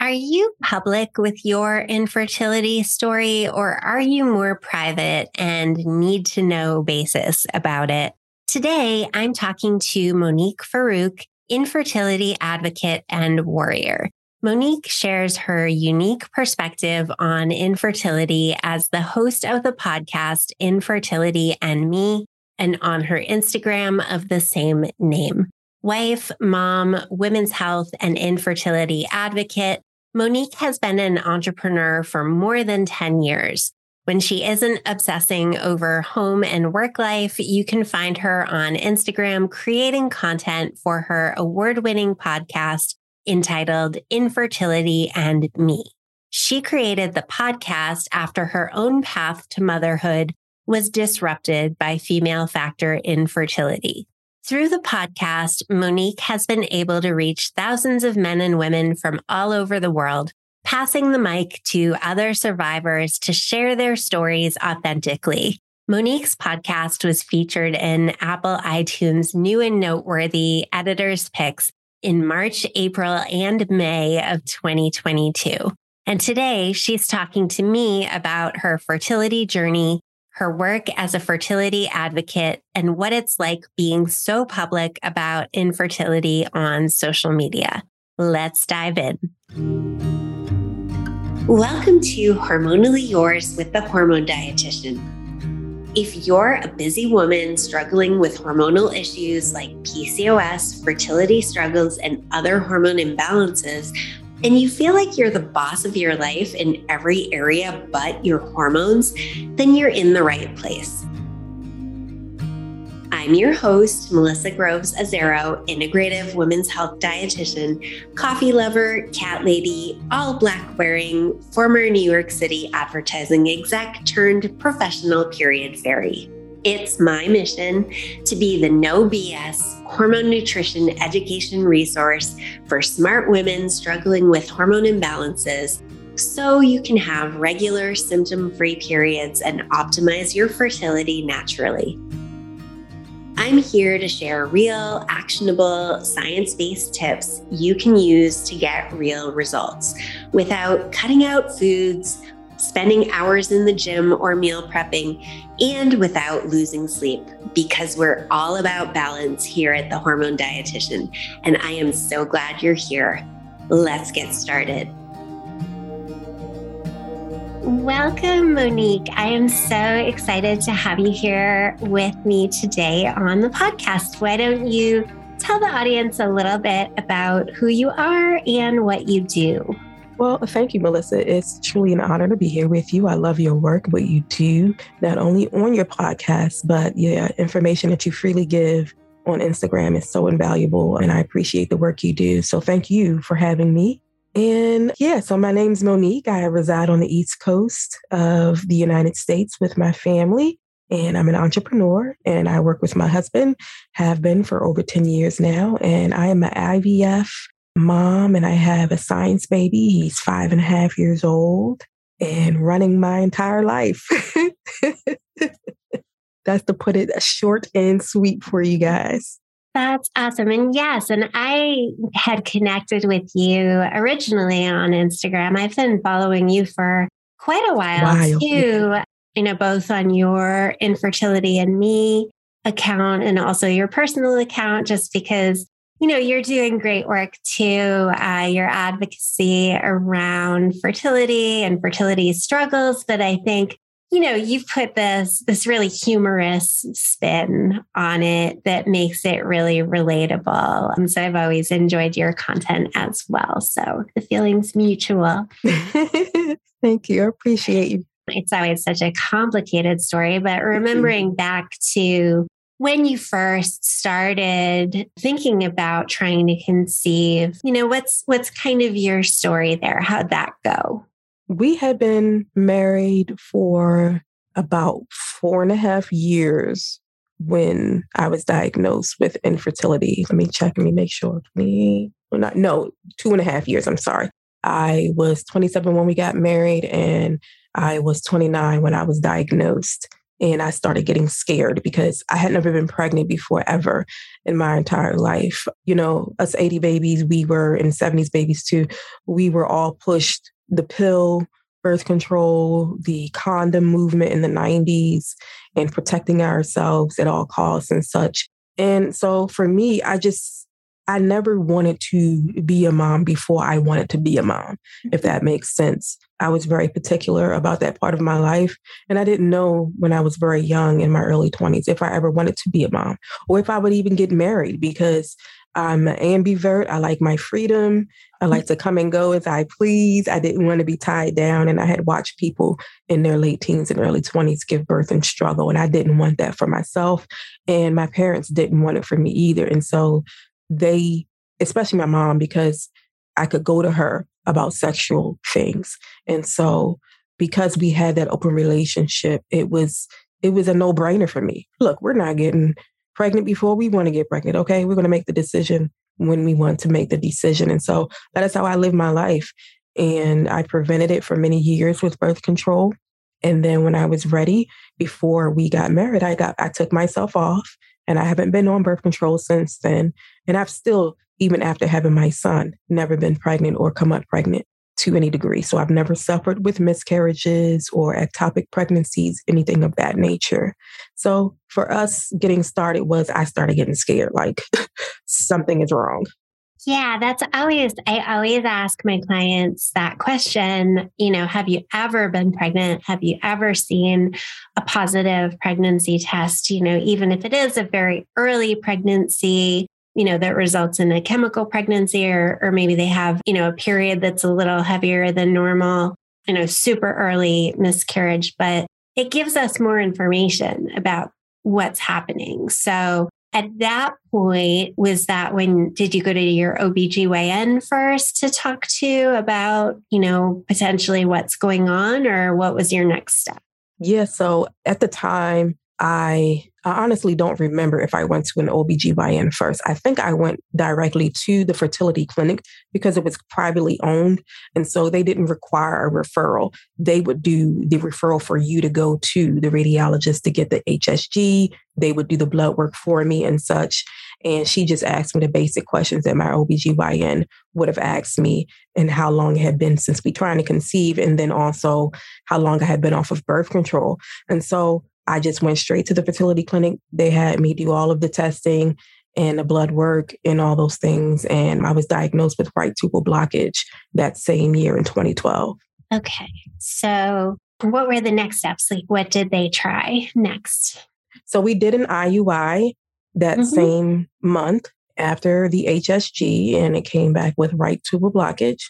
Are you public with your infertility story or are you more private and need to know basis about it? Today, I'm talking to Monique Farook, infertility advocate and warrior. Monique shares her unique perspective on infertility as the host of the podcast Infertility and Me and on her Instagram of the same name. Wife, mom, women's health, and infertility advocate, Monique has been an entrepreneur for more than 10 years. When she isn't obsessing over home and work life, you can find her on Instagram creating content for her award winning podcast entitled Infertility and Me. She created the podcast after her own path to motherhood was disrupted by female factor infertility. Through the podcast, Monique has been able to reach thousands of men and women from all over the world, passing the mic to other survivors to share their stories authentically. Monique's podcast was featured in Apple iTunes New and Noteworthy Editors Picks in March, April, and May of 2022. And today she's talking to me about her fertility journey her work as a fertility advocate, and what it's like being so public about infertility on social media. Let's dive in. Welcome to Hormonally Yours with the Hormone Dietitian. If you're a busy woman struggling with hormonal issues like PCOS, fertility struggles, and other hormone imbalances, and you feel like you're the boss of your life in every area but your hormones, then you're in the right place. I'm your host, Melissa Groves Azzaro, integrative women's health dietitian, coffee lover, cat lady, all black wearing, former New York City advertising exec turned professional period fairy. It's my mission to be the no BS hormone nutrition education resource for smart women struggling with hormone imbalances so you can have regular symptom free periods and optimize your fertility naturally. I'm here to share real, actionable, science based tips you can use to get real results without cutting out foods spending hours in the gym or meal prepping, and without losing sleep, because we're all about balance here at the Hormone Dietitian. And I am so glad you're here. Let's get started. Welcome, Monique. I am so excited to have you here with me today on the podcast. Why don't you tell the audience a little bit about who you are and what you do? Well, thank you, Melissa. It's truly an honor to be here with you. I love your work, what you do, not only on your podcast, but yeah, information that you freely give on Instagram is so invaluable. And I appreciate the work you do. So thank you for having me. And yeah, so my name's Monique. I reside on the East Coast of the United States with my family. And I'm an entrepreneur and I work with my husband, have been for over 10 years now. And I am an IVF mom and I have a science baby. He's five and a half years old and running my entire life. That's to put it short and sweet for you guys. That's awesome. And yes, and I had connected with you originally on Instagram. I've been following you for quite a while Wild. too, you know, both on your infertility and me account and also your personal account, just because you know, you're doing great work too. Uh, your advocacy around fertility and fertility struggles, but I think you know you've put this this really humorous spin on it that makes it really relatable. And so i've always enjoyed your content as well. So the feeling's mutual. Thank you. I appreciate you. It's always such a complicated story but remembering back to when you first started thinking about trying to conceive, you know, what's what's kind of your story there? How'd that go? We had been married for about four and a half years when I was diagnosed with infertility. Let me check, let me make sure. 20, well, not, no, two and a half years. I'm sorry. I was 27 when we got married, and I was 29 when I was diagnosed. And I started getting scared because I had never been pregnant before ever in my entire life. You know, us 80 babies, we were in 70s babies too. We were all pushed the pill, birth control, the condom movement in the 90s, and protecting ourselves at all costs and such. And so for me, I just, I never wanted to be a mom before I wanted to be a mom, if mm-hmm. that makes sense. I was very particular about that part of my life. And I didn't know when I was very young in my early 20s if I ever wanted to be a mom or if I would even get married because I'm an ambivert. I like my freedom. I like to come and go as I please. I didn't want to be tied down. And I had watched people in their late teens and early 20s give birth and struggle. And I didn't want that for myself. And my parents didn't want it for me either. And so they, especially my mom, because I could go to her about sexual things. And so because we had that open relationship, it was it was a no-brainer for me. Look, we're not getting pregnant before we want to get pregnant. Okay. We're going to make the decision when we want to make the decision. And so that is how I live my life. And I prevented it for many years with birth control. And then when I was ready, before we got married, I got I took myself off and I haven't been on birth control since then. And I've still, even after having my son, never been pregnant or come up pregnant to any degree. So I've never suffered with miscarriages or ectopic pregnancies, anything of that nature. So for us getting started was I started getting scared like something is wrong. Yeah, that's always, I always ask my clients that question. You know, have you ever been pregnant? Have you ever seen a positive pregnancy test? You know, even if it is a very early pregnancy, you know, that results in a chemical pregnancy, or, or maybe they have, you know, a period that's a little heavier than normal, you know, super early miscarriage, but it gives us more information about what's happening. So at that point, was that when did you go to your OBGYN first to talk to about, you know, potentially what's going on or what was your next step? Yeah. So at the time, I I honestly don't remember if I went to an OBGYN first. I think I went directly to the fertility clinic because it was privately owned. And so they didn't require a referral. They would do the referral for you to go to the radiologist to get the HSG. They would do the blood work for me and such. And she just asked me the basic questions that my OBGYN would have asked me and how long it had been since we trying to conceive. And then also how long I had been off of birth control. And so I just went straight to the fertility clinic. They had me do all of the testing and the blood work and all those things. And I was diagnosed with right tubal blockage that same year in 2012. Okay. So, what were the next steps? Like, what did they try next? So, we did an IUI that mm-hmm. same month after the HSG, and it came back with right tubal blockage.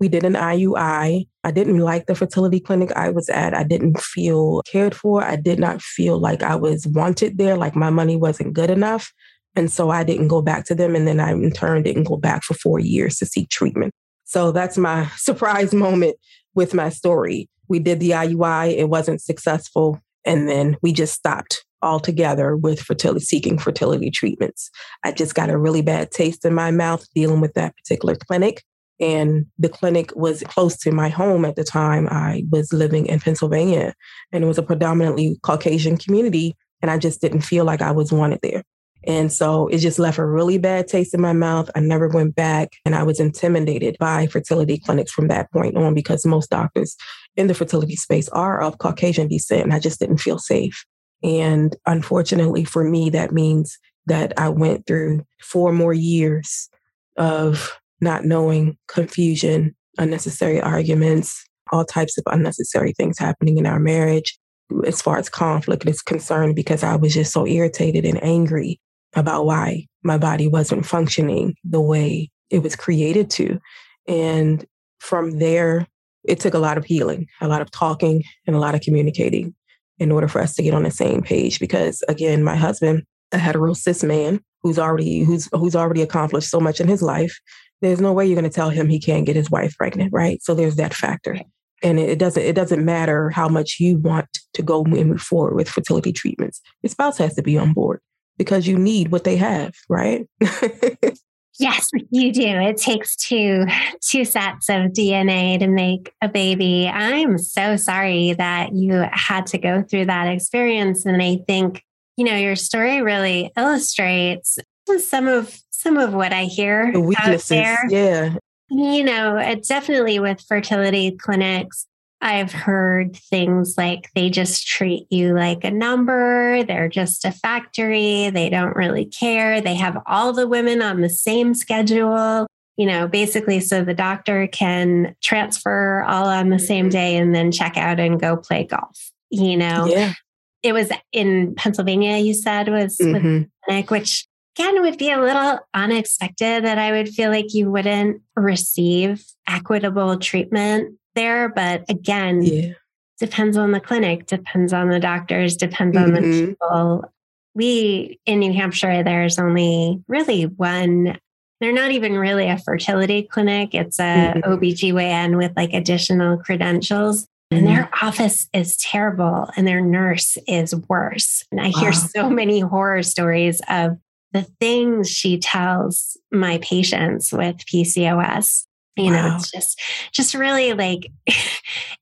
We did an IUI. I didn't like the fertility clinic I was at. I didn't feel cared for. I did not feel like I was wanted there, like my money wasn't good enough. And so I didn't go back to them. And then I, in turn, didn't go back for four years to seek treatment. So that's my surprise moment with my story. We did the IUI, it wasn't successful. And then we just stopped altogether with fertility, seeking fertility treatments. I just got a really bad taste in my mouth dealing with that particular clinic. And the clinic was close to my home at the time. I was living in Pennsylvania and it was a predominantly Caucasian community. And I just didn't feel like I was wanted there. And so it just left a really bad taste in my mouth. I never went back and I was intimidated by fertility clinics from that point on because most doctors in the fertility space are of Caucasian descent and I just didn't feel safe. And unfortunately for me, that means that I went through four more years of not knowing, confusion, unnecessary arguments, all types of unnecessary things happening in our marriage as far as conflict is concerned, because I was just so irritated and angry about why my body wasn't functioning the way it was created to. And from there, it took a lot of healing, a lot of talking, and a lot of communicating in order for us to get on the same page. Because again, my husband, a hetero cis man who's already who's who's already accomplished so much in his life, there's no way you're going to tell him he can't get his wife pregnant, right? So there's that factor. And it doesn't it doesn't matter how much you want to go and move forward with fertility treatments. Your spouse has to be on board because you need what they have, right? Yes, you do. It takes two two sets of DNA to make a baby. I'm so sorry that you had to go through that experience and I think, you know, your story really illustrates some of some of what I hear the weaknesses. there. Yeah. You know, it definitely with fertility clinics, I've heard things like they just treat you like a number. They're just a factory. They don't really care. They have all the women on the same schedule, you know, basically so the doctor can transfer all on the same mm-hmm. day and then check out and go play golf, you know? Yeah. It was in Pennsylvania, you said, was mm-hmm. clinic, which again would be a little unexpected that I would feel like you wouldn't receive equitable treatment there. But again, yeah. depends on the clinic, depends on the doctors, depends mm-hmm. on the mm-hmm. people. We in New Hampshire, there's only really one. They're not even really a fertility clinic. It's a mm-hmm. OBGYN with like additional credentials. And their mm-hmm. office is terrible and their nurse is worse. And I wow. hear so many horror stories of the things she tells my patients with PCOS you wow. know it's just just really like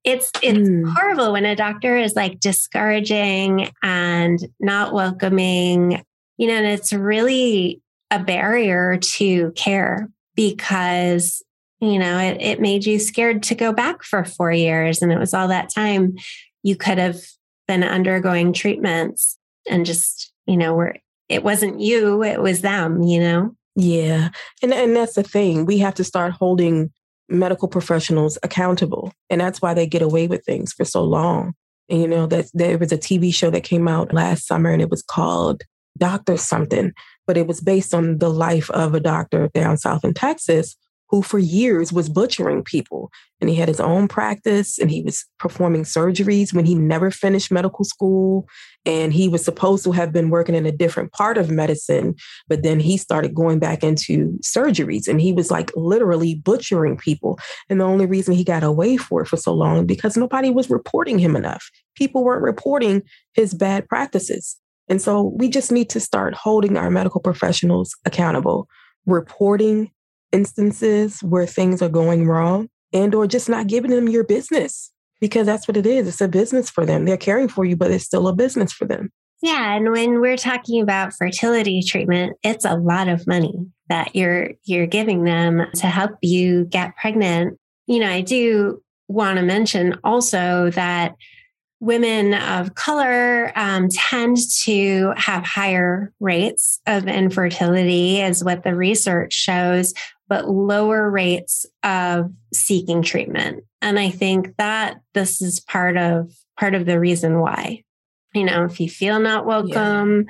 it's it's mm. horrible when a doctor is like discouraging and not welcoming you know and it's really a barrier to care because you know it, it made you scared to go back for four years and it was all that time you could have been undergoing treatments and just you know where it wasn't you it was them you know yeah. And and that's the thing. We have to start holding medical professionals accountable. And that's why they get away with things for so long. And you know, that there was a TV show that came out last summer and it was called Doctor Something, but it was based on the life of a doctor down south in Texas who for years was butchering people. And he had his own practice and he was performing surgeries when he never finished medical school. And he was supposed to have been working in a different part of medicine, but then he started going back into surgeries and he was like literally butchering people. And the only reason he got away for it for so long because nobody was reporting him enough. People weren't reporting his bad practices. And so we just need to start holding our medical professionals accountable, reporting instances where things are going wrong and or just not giving them your business because that's what it is. It's a business for them. They're caring for you but it's still a business for them. Yeah and when we're talking about fertility treatment it's a lot of money that you're you're giving them to help you get pregnant. You know i do want to mention also that women of color um, tend to have higher rates of infertility, is what the research shows, but lower rates of seeking treatment. And I think that this is part of part of the reason why. You know, if you feel not welcome,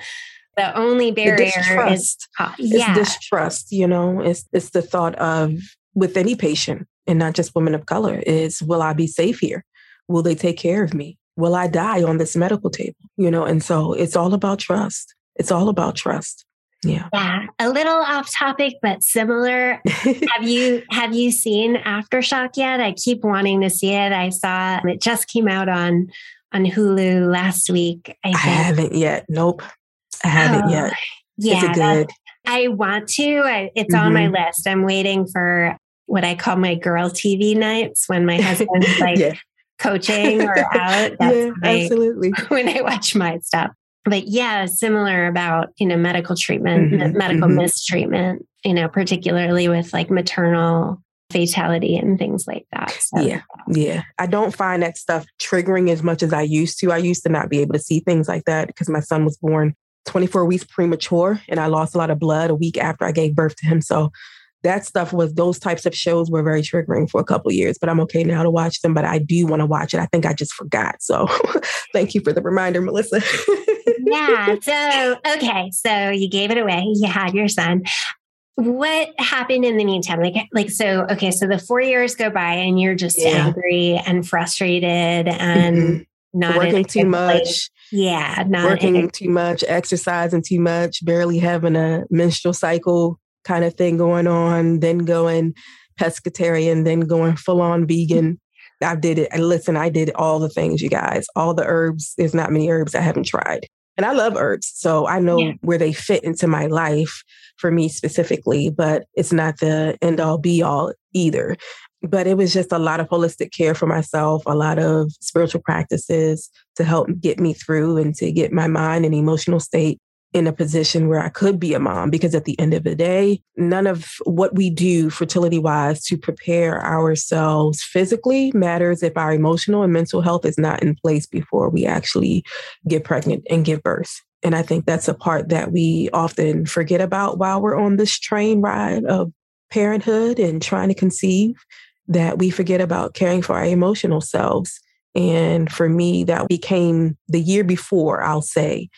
yeah. the only barrier the is uh, yeah. It's distrust, you know, it's it's the thought of with any patient and not just women of color is will I be safe here? Will they take care of me? Will I die on this medical table? You know, and so it's all about trust. It's all about trust. Yeah. Yeah. A little off topic, but similar. have you have you seen Aftershock yet? I keep wanting to see it. I saw it just came out on on Hulu last week. I, I haven't yet. Nope. I haven't oh, yet. Yeah. Is good? I want to. I, it's mm-hmm. on my mm-hmm. list. I'm waiting for what I call my girl TV nights when my husband's like yeah. coaching or out. That's yeah, I, absolutely. when I watch my stuff but yeah, similar about, you know, medical treatment, mm-hmm, medical mm-hmm. mistreatment, you know, particularly with like maternal fatality and things like that. So, yeah. Yeah. I don't find that stuff triggering as much as I used to. I used to not be able to see things like that because my son was born 24 weeks premature and I lost a lot of blood a week after I gave birth to him. So that stuff was those types of shows were very triggering for a couple years, but I'm okay now to watch them. But I do want to watch it. I think I just forgot. So thank you for the reminder, Melissa. yeah. So, okay. So you gave it away. You had your son. What happened in the meantime? Like, like, so, okay. So the four years go by and you're just yeah. angry and frustrated and mm-hmm. not working too much. Place. Yeah. Not working too much, exercising too much, barely having a menstrual cycle kind of thing going on, then going pescatarian, then going full on vegan. I did it. And listen, I did all the things, you guys. All the herbs. There's not many herbs I haven't tried. And I love herbs. So I know yeah. where they fit into my life for me specifically, but it's not the end all be all either. But it was just a lot of holistic care for myself, a lot of spiritual practices to help get me through and to get my mind and emotional state in a position where I could be a mom because at the end of the day, none of what we do fertility wise to prepare ourselves physically matters if our emotional and mental health is not in place before we actually get pregnant and give birth. And I think that's a part that we often forget about while we're on this train ride of parenthood and trying to conceive, that we forget about caring for our emotional selves. And for me, that became the year before, I'll say,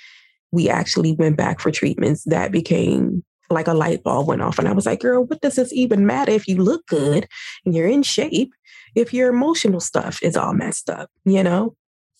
we actually went back for treatments, that became like a light bulb went off. And I was like, girl, what does this even matter if you look good and you're in shape if your emotional stuff is all messed up, you know?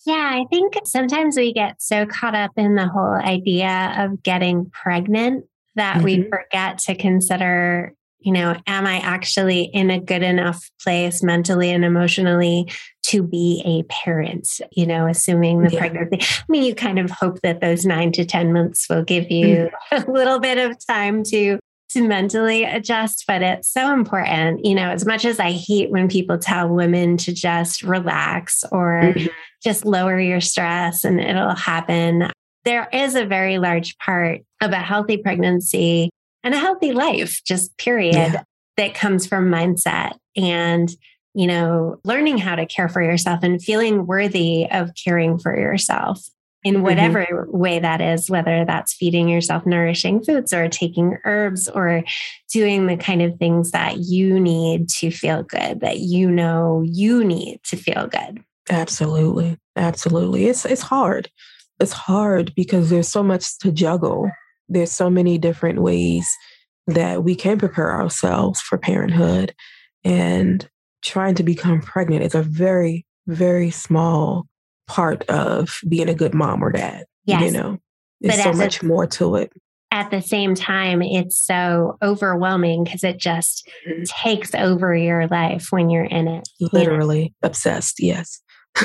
Yeah, I think sometimes we get so caught up in the whole idea of getting pregnant that mm-hmm. we forget to consider you know, am I actually in a good enough place mentally and emotionally to be a parent, you know, assuming the yeah. pregnancy. I mean, you kind of hope that those nine to 10 months will give you mm. a little bit of time to to mentally adjust, but it's so important. You know, as much as I hate when people tell women to just relax or mm-hmm. just lower your stress and it'll happen, there is a very large part of a healthy pregnancy and a healthy life, just period, yeah. that comes from mindset and, you know, learning how to care for yourself and feeling worthy of caring for yourself in mm-hmm. whatever mm-hmm. way that is, whether that's feeding yourself nourishing foods or taking herbs or doing the kind of things that you need to feel good, that you know you need to feel good. Absolutely. Absolutely. It's it's hard. It's hard because there's so much to juggle there's so many different ways that we can prepare ourselves for parenthood. And trying to become pregnant is a very, very small part of being a good mom or dad. Yes. You know, there's so much a, more to it. At the same time, it's so overwhelming because it just mm-hmm. takes over your life when you're in it. Literally you know? obsessed. Yes.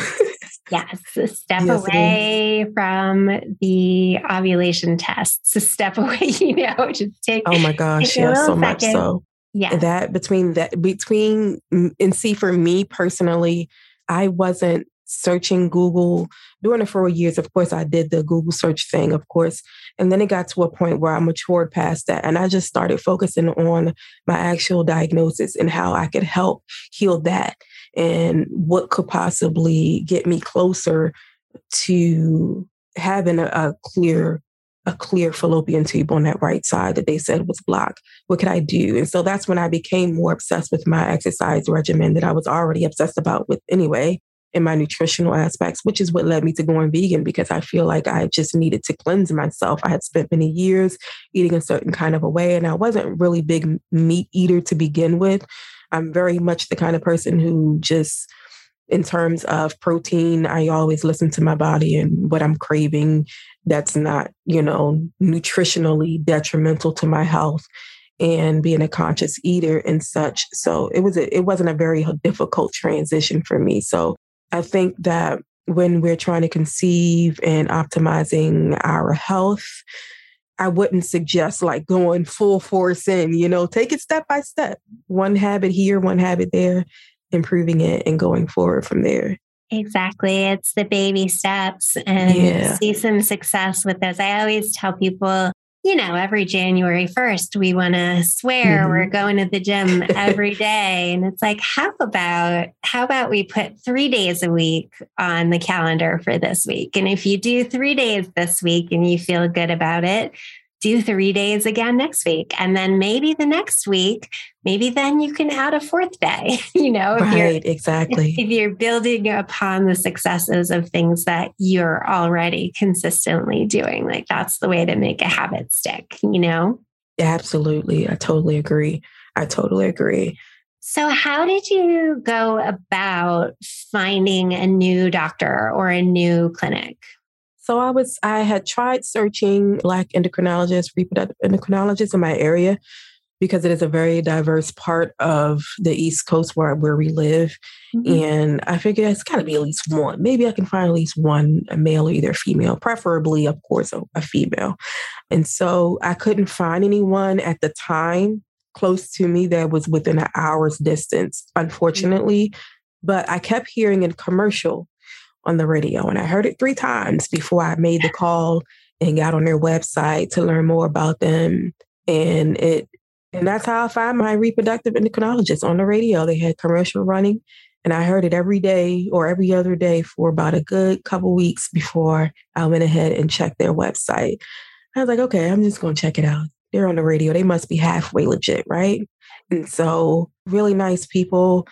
Yes, step yes, away from the ovulation tests. Step away, you know, just take. Oh my gosh, yes, so second. much so. Yeah, that between that between and see for me personally, I wasn't searching Google during the four years. Of course, I did the Google search thing, of course, and then it got to a point where I matured past that, and I just started focusing on my actual diagnosis and how I could help heal that and what could possibly get me closer to having a, a clear a clear fallopian tube on that right side that they said was blocked. What could I do? And so that's when I became more obsessed with my exercise regimen that I was already obsessed about with anyway in my nutritional aspects, which is what led me to going vegan because I feel like I just needed to cleanse myself. I had spent many years eating a certain kind of a way and I wasn't really big meat eater to begin with. I'm very much the kind of person who just, in terms of protein, I always listen to my body and what I'm craving that's not, you know, nutritionally detrimental to my health and being a conscious eater and such. So it was a, it wasn't a very difficult transition for me. So I think that when we're trying to conceive and optimizing our health, I wouldn't suggest like going full force in, you know, take it step by step, one habit here, one habit there, improving it and going forward from there. Exactly. It's the baby steps and yeah. see some success with those. I always tell people you know, every January 1st, we want to swear mm-hmm. we're going to the gym every day. And it's like, how about, how about we put three days a week on the calendar for this week? And if you do three days this week and you feel good about it, do three days again next week. And then maybe the next week, maybe then you can add a fourth day, you know, right, exactly. If you're building upon the successes of things that you're already consistently doing, like that's the way to make a habit stick, you know? Absolutely. I totally agree. I totally agree. So, how did you go about finding a new doctor or a new clinic? So I was, I had tried searching Black endocrinologists, reproductive endocrinologists in my area. because it is a very diverse part of the East Coast where, where we live. Mm-hmm. And I figured it's got to be at least one. Maybe I can find at least one, a male or either female, preferably, of course, a, a female. And so I couldn't find anyone at the time close to me that was within an hour's distance, unfortunately. Mm-hmm. But I kept hearing a commercial on the radio, and I heard it three times before I made the call and got on their website to learn more about them. And it and that's how I found my reproductive endocrinologist on the radio. They had commercial running and I heard it every day or every other day for about a good couple weeks before I went ahead and checked their website. I was like, okay, I'm just going to check it out. They're on the radio. They must be halfway legit, right? And so, really nice people,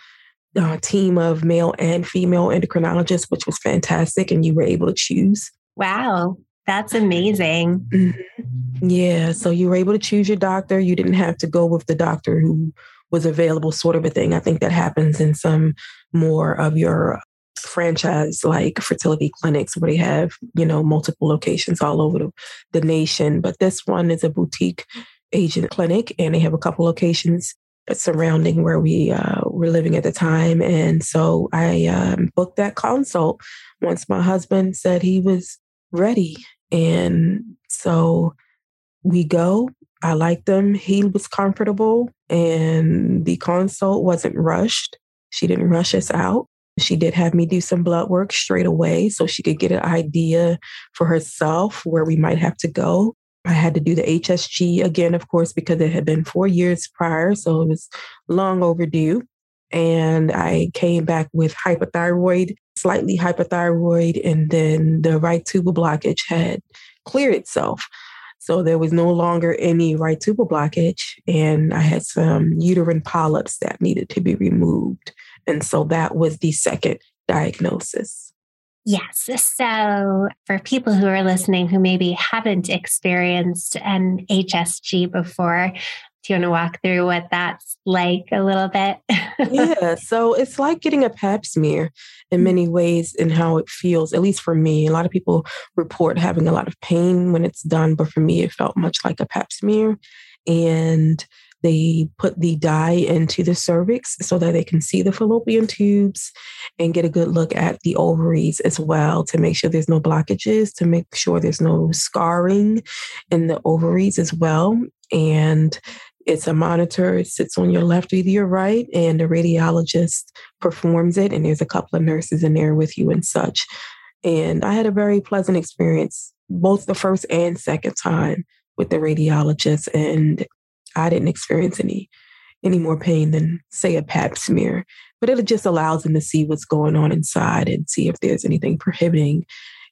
uh, team of male and female endocrinologists, which was fantastic. And you were able to choose. Wow. That's amazing. Mm-hmm. Yeah. So you were able to choose your doctor. You didn't have to go with the doctor who was available, sort of a thing. I think that happens in some more of your franchise like fertility clinics where they have, you know, multiple locations all over the, the nation. But this one is a boutique agent clinic and they have a couple locations surrounding where we uh, were living at the time. And so I um, booked that consult once my husband said he was ready. And so we go. I liked them. He was comfortable, and the consult wasn't rushed. She didn't rush us out. She did have me do some blood work straight away so she could get an idea for herself where we might have to go. I had to do the HSG again, of course, because it had been four years prior. So it was long overdue. And I came back with hypothyroid slightly hypothyroid, and then the right tubal blockage had cleared itself. So there was no longer any right tubal blockage, and I had some uterine polyps that needed to be removed. And so that was the second diagnosis. Yes. So for people who are listening who maybe haven't experienced an HSG before, do you want to walk through what that's like a little bit? yeah. So it's like getting a pap smear in mm. many ways and how it feels, at least for me. A lot of people report having a lot of pain when it's done, but for me, it felt much like a pap smear. And they put the dye into the cervix so that they can see the fallopian tubes and get a good look at the ovaries as well to make sure there's no blockages, to make sure there's no scarring in the ovaries as well. And it's a monitor, it sits on your left or your right, and the radiologist performs it. And there's a couple of nurses in there with you and such. And I had a very pleasant experience, both the first and second time with the radiologist. And I didn't experience any any more pain than say a pap smear. But it just allows them to see what's going on inside and see if there's anything prohibiting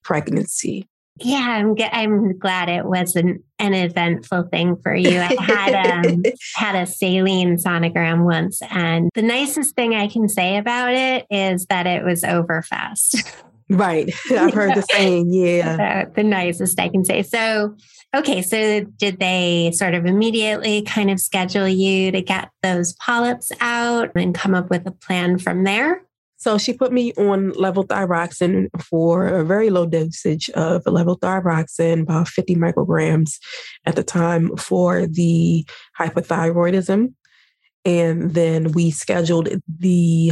pregnancy. Yeah, I'm I'm glad it wasn't an eventful thing for you. I had um, had a saline sonogram once, and the nicest thing I can say about it is that it was over fast. Right, I've heard the saying. Yeah, the, the nicest I can say. So, okay, so did they sort of immediately kind of schedule you to get those polyps out and come up with a plan from there? So she put me on level levothyroxine for a very low dosage of level levothyroxine, about 50 micrograms at the time for the hypothyroidism. And then we scheduled the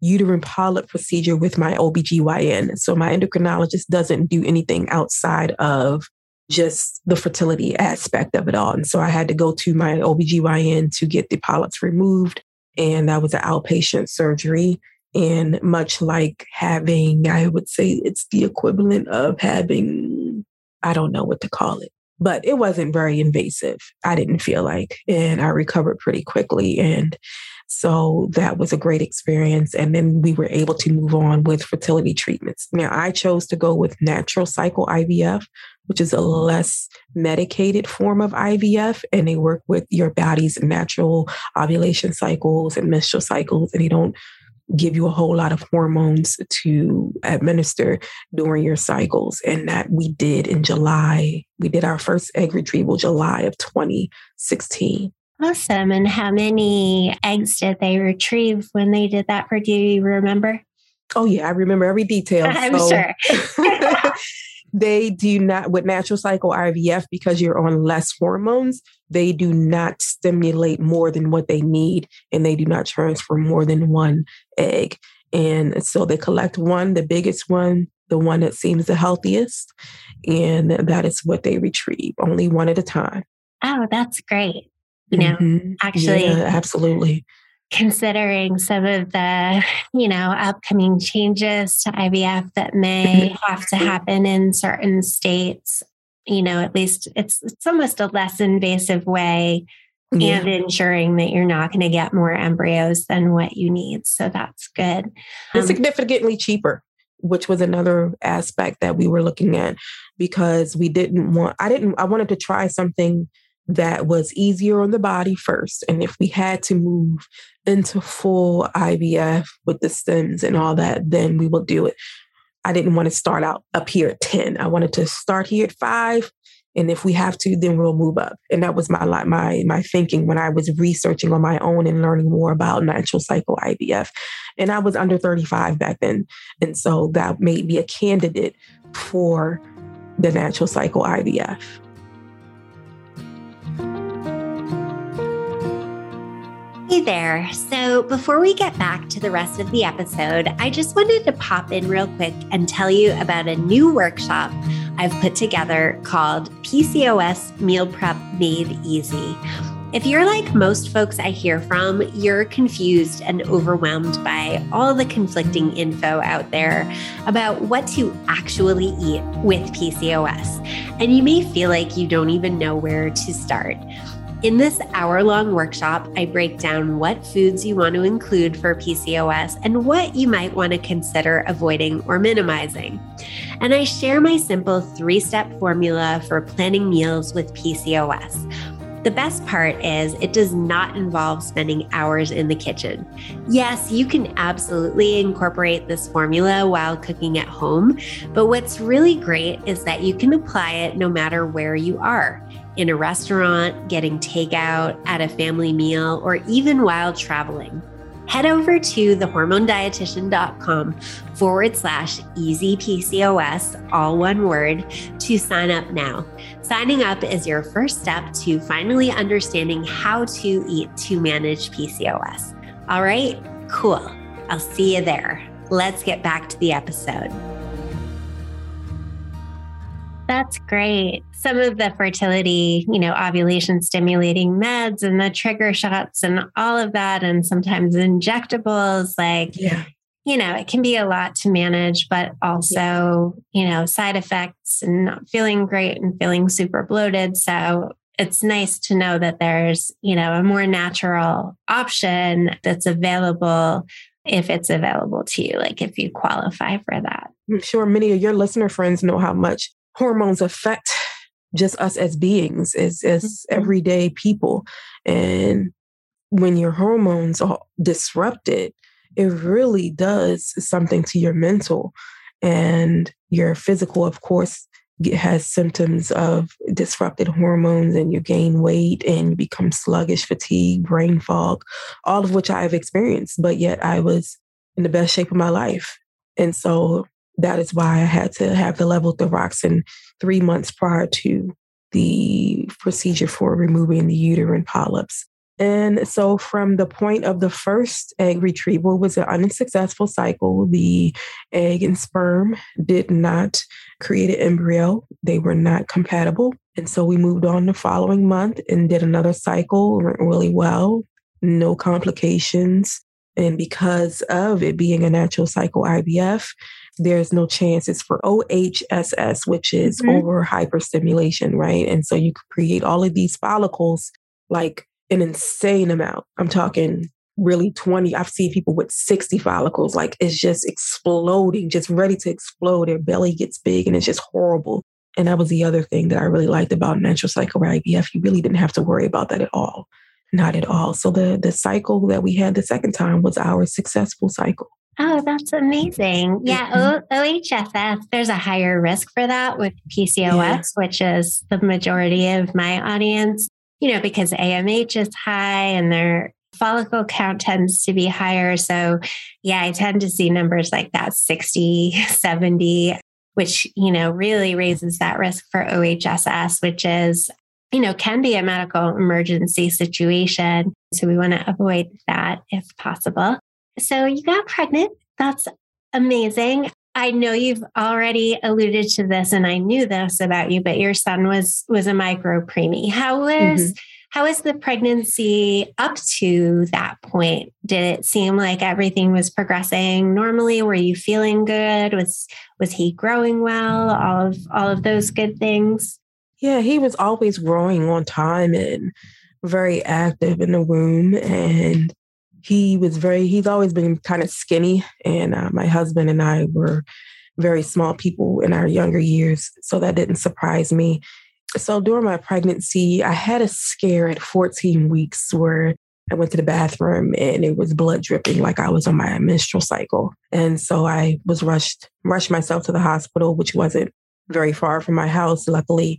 uterine polyp procedure with my OBGYN. So my endocrinologist doesn't do anything outside of just the fertility aspect of it all. And so I had to go to my OBGYN to get the polyps removed. And that was an outpatient surgery. And much like having, I would say it's the equivalent of having, I don't know what to call it, but it wasn't very invasive. I didn't feel like, and I recovered pretty quickly. And so that was a great experience. And then we were able to move on with fertility treatments. Now, I chose to go with natural cycle IVF, which is a less medicated form of IVF. And they work with your body's natural ovulation cycles and menstrual cycles, and they don't give you a whole lot of hormones to administer during your cycles. And that we did in July. We did our first egg retrieval July of 2016. Awesome. And how many eggs did they retrieve when they did that for? Do you remember? Oh, yeah. I remember every detail. I'm so. sure. they do not with natural cycle IVF because you're on less hormones, they do not stimulate more than what they need and they do not transfer more than one egg. And so they collect one, the biggest one, the one that seems the healthiest, and that is what they retrieve, only one at a time. Oh, that's great. You know, mm-hmm. actually, yeah, absolutely considering some of the, you know, upcoming changes to IVF that may have to happen in certain states, you know, at least it's it's almost a less invasive way yeah. and ensuring that you're not going to get more embryos than what you need. So that's good. It's um, significantly cheaper, which was another aspect that we were looking at because we didn't want I didn't I wanted to try something that was easier on the body first. And if we had to move into full IVF with the stems and all that, then we will do it. I didn't want to start out up here at 10. I wanted to start here at five. And if we have to, then we'll move up. And that was my my my thinking when I was researching on my own and learning more about natural cycle IVF. And I was under 35 back then. And so that made me a candidate for the natural cycle IVF. Hey there. So, before we get back to the rest of the episode, I just wanted to pop in real quick and tell you about a new workshop I've put together called PCOS Meal Prep Made Easy. If you're like most folks I hear from, you're confused and overwhelmed by all the conflicting info out there about what to actually eat with PCOS. And you may feel like you don't even know where to start. In this hour long workshop, I break down what foods you want to include for PCOS and what you might want to consider avoiding or minimizing. And I share my simple three step formula for planning meals with PCOS. The best part is it does not involve spending hours in the kitchen. Yes, you can absolutely incorporate this formula while cooking at home, but what's really great is that you can apply it no matter where you are in a restaurant, getting takeout, at a family meal, or even while traveling. Head over to thehormonedietitian.com forward slash easy PCOS, all one word, to sign up now. Signing up is your first step to finally understanding how to eat to manage PCOS. All right, cool. I'll see you there. Let's get back to the episode. That's great. Some of the fertility, you know, ovulation stimulating meds and the trigger shots and all of that, and sometimes injectables, like, yeah. you know, it can be a lot to manage, but also, yeah. you know, side effects and not feeling great and feeling super bloated. So it's nice to know that there's, you know, a more natural option that's available if it's available to you, like if you qualify for that. I'm sure many of your listener friends know how much hormones affect just us as beings, as, as mm-hmm. everyday people. And when your hormones are disrupted, it really does something to your mental and your physical, of course, has symptoms of disrupted hormones and you gain weight and you become sluggish, fatigue, brain fog, all of which I've experienced, but yet I was in the best shape of my life. And so that is why I had to have the levothyroxine three months prior to the procedure for removing the uterine polyps. And so, from the point of the first egg retrieval was an unsuccessful cycle. The egg and sperm did not create an embryo; they were not compatible. And so, we moved on the following month and did another cycle. Went really well, no complications. And because of it being a natural cycle IVF, there's no chances for OHSS, which is mm-hmm. over hyperstimulation, right? And so you create all of these follicles like an insane amount. I'm talking really 20. I've seen people with 60 follicles, like it's just exploding, just ready to explode. Their belly gets big and it's just horrible. And that was the other thing that I really liked about natural cycle IVF. You really didn't have to worry about that at all. Not at all. So the the cycle that we had the second time was our successful cycle. Oh, that's amazing. Yeah, mm-hmm. OHSS, there's a higher risk for that with PCOS, yeah. which is the majority of my audience, you know, because AMH is high and their follicle count tends to be higher. So, yeah, I tend to see numbers like that 60, 70. which, you know, really raises that risk for OHSS, which is, you know, can be a medical emergency situation. So we want to avoid that if possible. So you got pregnant. That's amazing. I know you've already alluded to this and I knew this about you, but your son was was a micro preemie. How was mm-hmm. how was the pregnancy up to that point? Did it seem like everything was progressing normally? Were you feeling good? Was was he growing well? All of all of those good things? Yeah, he was always growing on time and very active in the womb and he was very he's always been kind of skinny and uh, my husband and i were very small people in our younger years so that didn't surprise me. So during my pregnancy i had a scare at 14 weeks where i went to the bathroom and it was blood dripping like i was on my menstrual cycle. And so i was rushed rushed myself to the hospital which wasn't very far from my house luckily.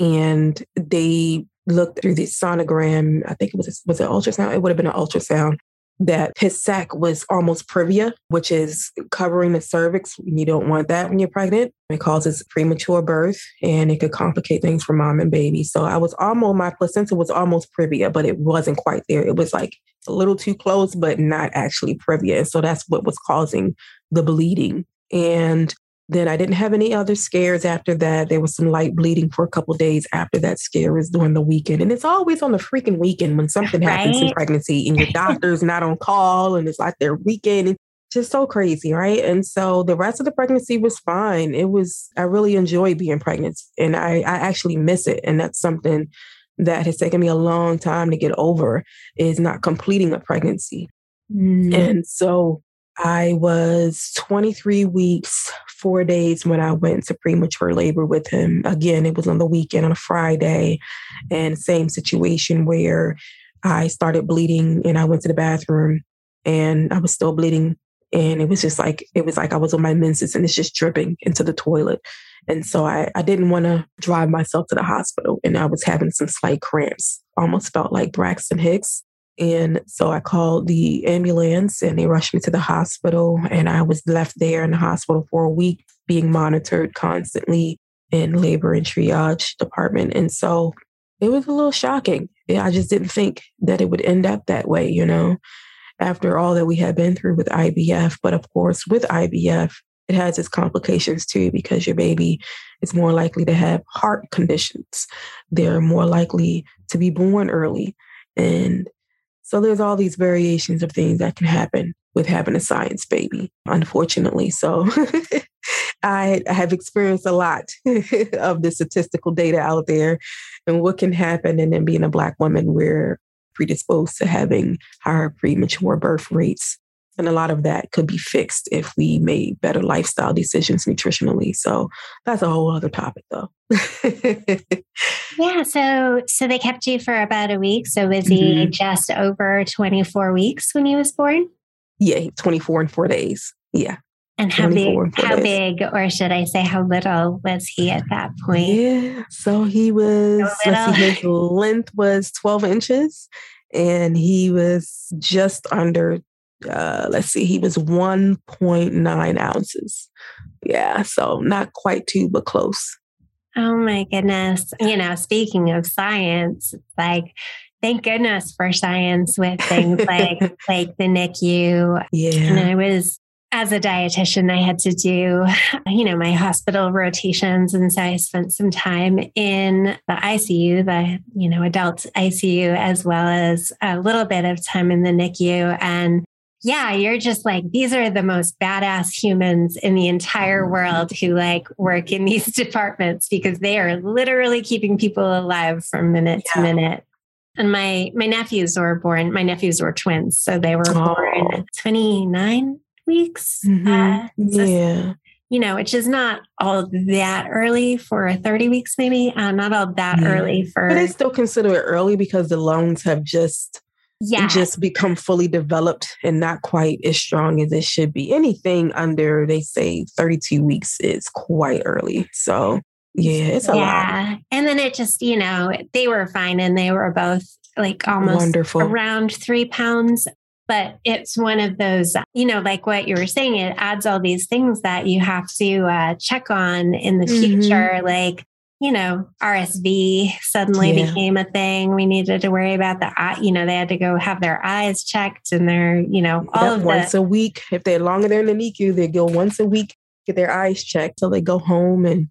And they looked through the sonogram i think it was was it ultrasound? It would have been an ultrasound that his sac was almost previa, which is covering the cervix. You don't want that when you're pregnant. It causes premature birth and it could complicate things for mom and baby. So I was almost, my placenta was almost previa, but it wasn't quite there. It was like a little too close, but not actually previa. So that's what was causing the bleeding. And then I didn't have any other scares after that. There was some light bleeding for a couple days after that scare was during the weekend. And it's always on the freaking weekend when something right? happens in pregnancy and your doctor's not on call and it's like their weekend. It's just so crazy, right? And so the rest of the pregnancy was fine. It was, I really enjoy being pregnant and I, I actually miss it. And that's something that has taken me a long time to get over is not completing a pregnancy. Mm. And so I was 23 weeks, four days when I went to premature labor with him. Again, it was on the weekend on a Friday, and same situation where I started bleeding and I went to the bathroom and I was still bleeding. And it was just like, it was like I was on my menses and it's just dripping into the toilet. And so I, I didn't want to drive myself to the hospital and I was having some slight cramps, almost felt like Braxton Hicks. And so I called the ambulance and they rushed me to the hospital. And I was left there in the hospital for a week being monitored constantly in labor and triage department. And so it was a little shocking. I just didn't think that it would end up that way, you know, after all that we had been through with IVF. But of course, with IVF, it has its complications too because your baby is more likely to have heart conditions. They're more likely to be born early. And so there's all these variations of things that can happen with having a science baby, unfortunately. So I have experienced a lot of the statistical data out there and what can happen. And then being a Black woman, we're predisposed to having higher premature birth rates. And a lot of that could be fixed if we made better lifestyle decisions nutritionally. So that's a whole other topic though. yeah. So so they kept you for about a week. So was he mm-hmm. just over 24 weeks when he was born? Yeah, 24 and four days. Yeah. And how big how days. big or should I say how little was he at that point? Yeah. So he was so see, his length was 12 inches and he was just under uh, let's see, he was 1.9 ounces. Yeah, so not quite two, but close. Oh my goodness. You know, speaking of science, like, thank goodness for science with things like like the NICU. Yeah. And I was as a dietitian, I had to do, you know, my hospital rotations. And so I spent some time in the ICU, the, you know, adult ICU, as well as a little bit of time in the NICU. And yeah, you're just like, these are the most badass humans in the entire world who like work in these departments because they are literally keeping people alive from minute yeah. to minute. And my my nephews were born, my nephews were twins. So they were oh. born 29 weeks. Mm-hmm. Uh, so, yeah. You know, which is not all that early for 30 weeks, maybe. Uh, not all that yeah. early for. But they still consider it early because the lungs have just yeah. just become fully developed and not quite as strong as it should be. Anything under, they say, 32 weeks is quite early. So, yeah, it's a lot. yeah. lot. And then it just, you know, they were fine and they were both like almost Wonderful. around three pounds. but it's one of those, you know, like what you were saying, it adds all these things that you have to uh, check on in the mm-hmm. future. Like, you know, RSV suddenly yeah. became a thing. We needed to worry about the, eye, you know, they had to go have their eyes checked and their, you know, all yep, of once the, a week. If they're longer than the NICU, they go once a week, get their eyes checked till they go home. And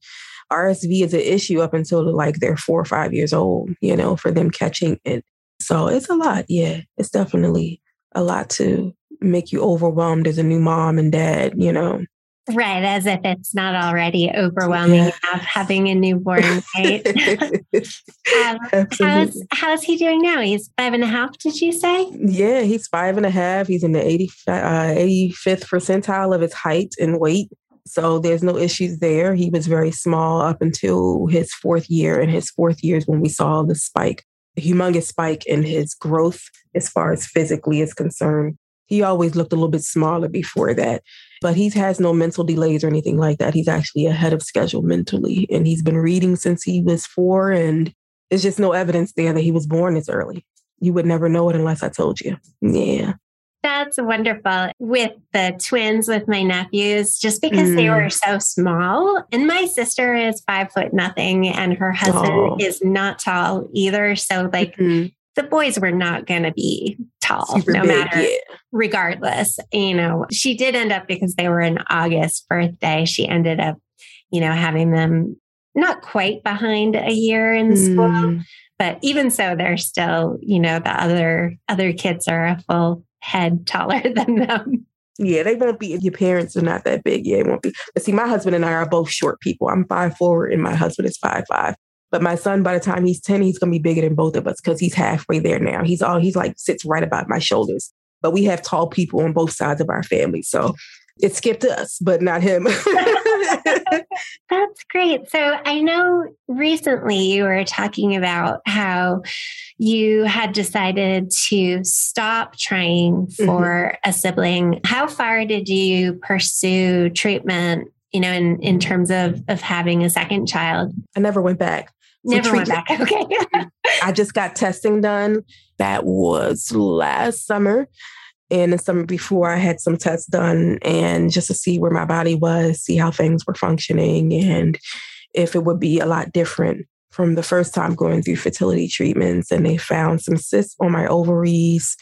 RSV is an issue up until like they're four or five years old, you know, for them catching it. So it's a lot. Yeah, it's definitely a lot to make you overwhelmed as a new mom and dad, you know. Right, as if it's not already overwhelming yeah. enough having a newborn, right? um, how's how's he doing now? He's five and a half, did you say? Yeah, he's five and a half. He's in the 80, uh, 85th percentile of his height and weight. So there's no issues there. He was very small up until his fourth year. And his fourth year is when we saw the spike, the humongous spike in his growth as far as physically is concerned. He always looked a little bit smaller before that, but he has no mental delays or anything like that. He's actually ahead of schedule mentally, and he's been reading since he was four, and there's just no evidence there that he was born this early. You would never know it unless I told you. Yeah. That's wonderful. With the twins, with my nephews, just because mm. they were mm. so small. And my sister is five foot nothing, and her husband oh. is not tall either. So, like, mm-hmm the boys were not going to be tall Super no big, matter yeah. regardless you know she did end up because they were an august birthday she ended up you know having them not quite behind a year in mm. school but even so they're still you know the other other kids are a full head taller than them yeah, they won't be if your parents are not that big. Yeah, it won't be. But see, my husband and I are both short people. I'm five four and my husband is five five. But my son, by the time he's 10, he's going to be bigger than both of us because he's halfway there now. He's all, he's like sits right about my shoulders. But we have tall people on both sides of our family. So it skipped us, but not him. That's great. So I know recently you were talking about how you had decided to stop trying for mm-hmm. a sibling. How far did you pursue treatment, you know, in, in terms of, of having a second child? I never went back. Never went back. Okay. I just got testing done. That was last summer. And the summer before, I had some tests done and just to see where my body was, see how things were functioning, and if it would be a lot different from the first time going through fertility treatments. And they found some cysts on my ovaries.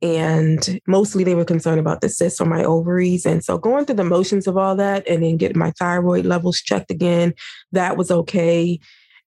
And mostly they were concerned about the cysts on my ovaries. And so going through the motions of all that and then getting my thyroid levels checked again, that was okay.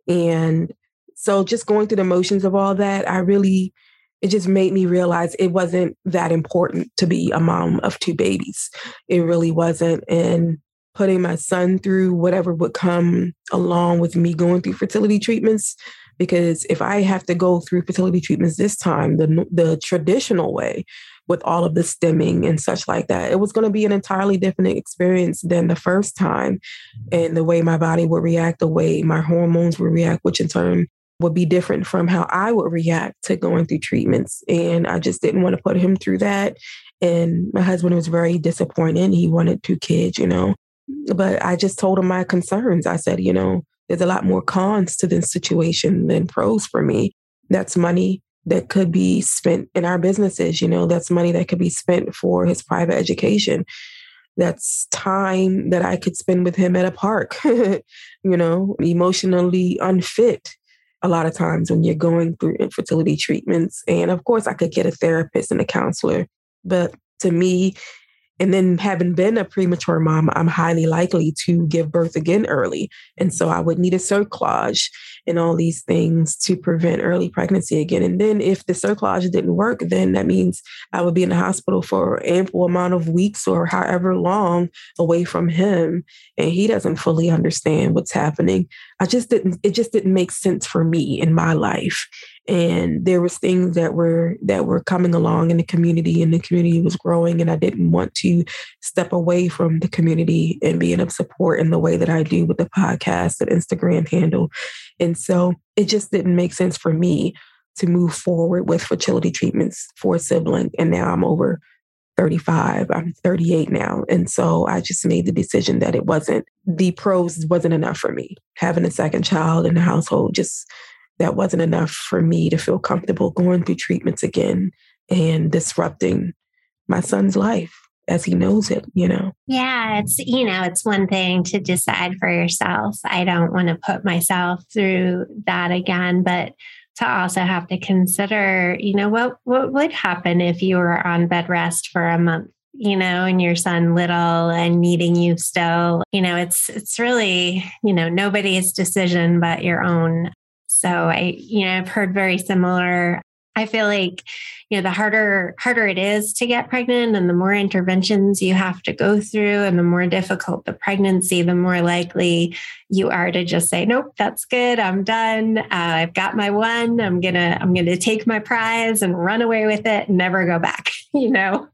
And so just going through the motions of all that, I really, it just made me realize it wasn't that important to be a mom of two babies. It really wasn't. And putting my son through whatever would come along with me going through fertility treatments, because if I have to go through fertility treatments this time, the, the traditional way, with all of the stimming and such like that. It was going to be an entirely different experience than the first time. And the way my body would react, the way my hormones would react, which in turn would be different from how I would react to going through treatments. And I just didn't want to put him through that. And my husband was very disappointed. He wanted two kids, you know. But I just told him my concerns. I said, you know, there's a lot more cons to this situation than pros for me. That's money, that could be spent in our businesses. You know, that's money that could be spent for his private education. That's time that I could spend with him at a park, you know, emotionally unfit a lot of times when you're going through infertility treatments. And of course, I could get a therapist and a counselor. But to me, and then having been a premature mom, I'm highly likely to give birth again early. And so I would need a cerclage and all these things to prevent early pregnancy again. And then if the cerclage didn't work, then that means I would be in the hospital for ample amount of weeks or however long away from him. And he doesn't fully understand what's happening. I just didn't, it just didn't make sense for me in my life and there was things that were that were coming along in the community and the community was growing and i didn't want to step away from the community and being of support in the way that i do with the podcast and instagram handle. And so it just didn't make sense for me to move forward with fertility treatments for a sibling. And now i'm over 35 i'm 38 now. And so i just made the decision that it wasn't the pros wasn't enough for me. Having a second child in the household just that wasn't enough for me to feel comfortable going through treatments again and disrupting my son's life as he knows it, you know? Yeah, it's, you know, it's one thing to decide for yourself. I don't want to put myself through that again, but to also have to consider, you know, what what would happen if you were on bed rest for a month, you know, and your son little and needing you still. You know, it's it's really, you know, nobody's decision but your own. So I, you know, I've heard very similar I feel like, you know, the harder harder it is to get pregnant and the more interventions you have to go through and the more difficult the pregnancy, the more likely you are to just say, nope, that's good. I'm done. Uh, I've got my one. I'm going to I'm going to take my prize and run away with it and never go back, you know.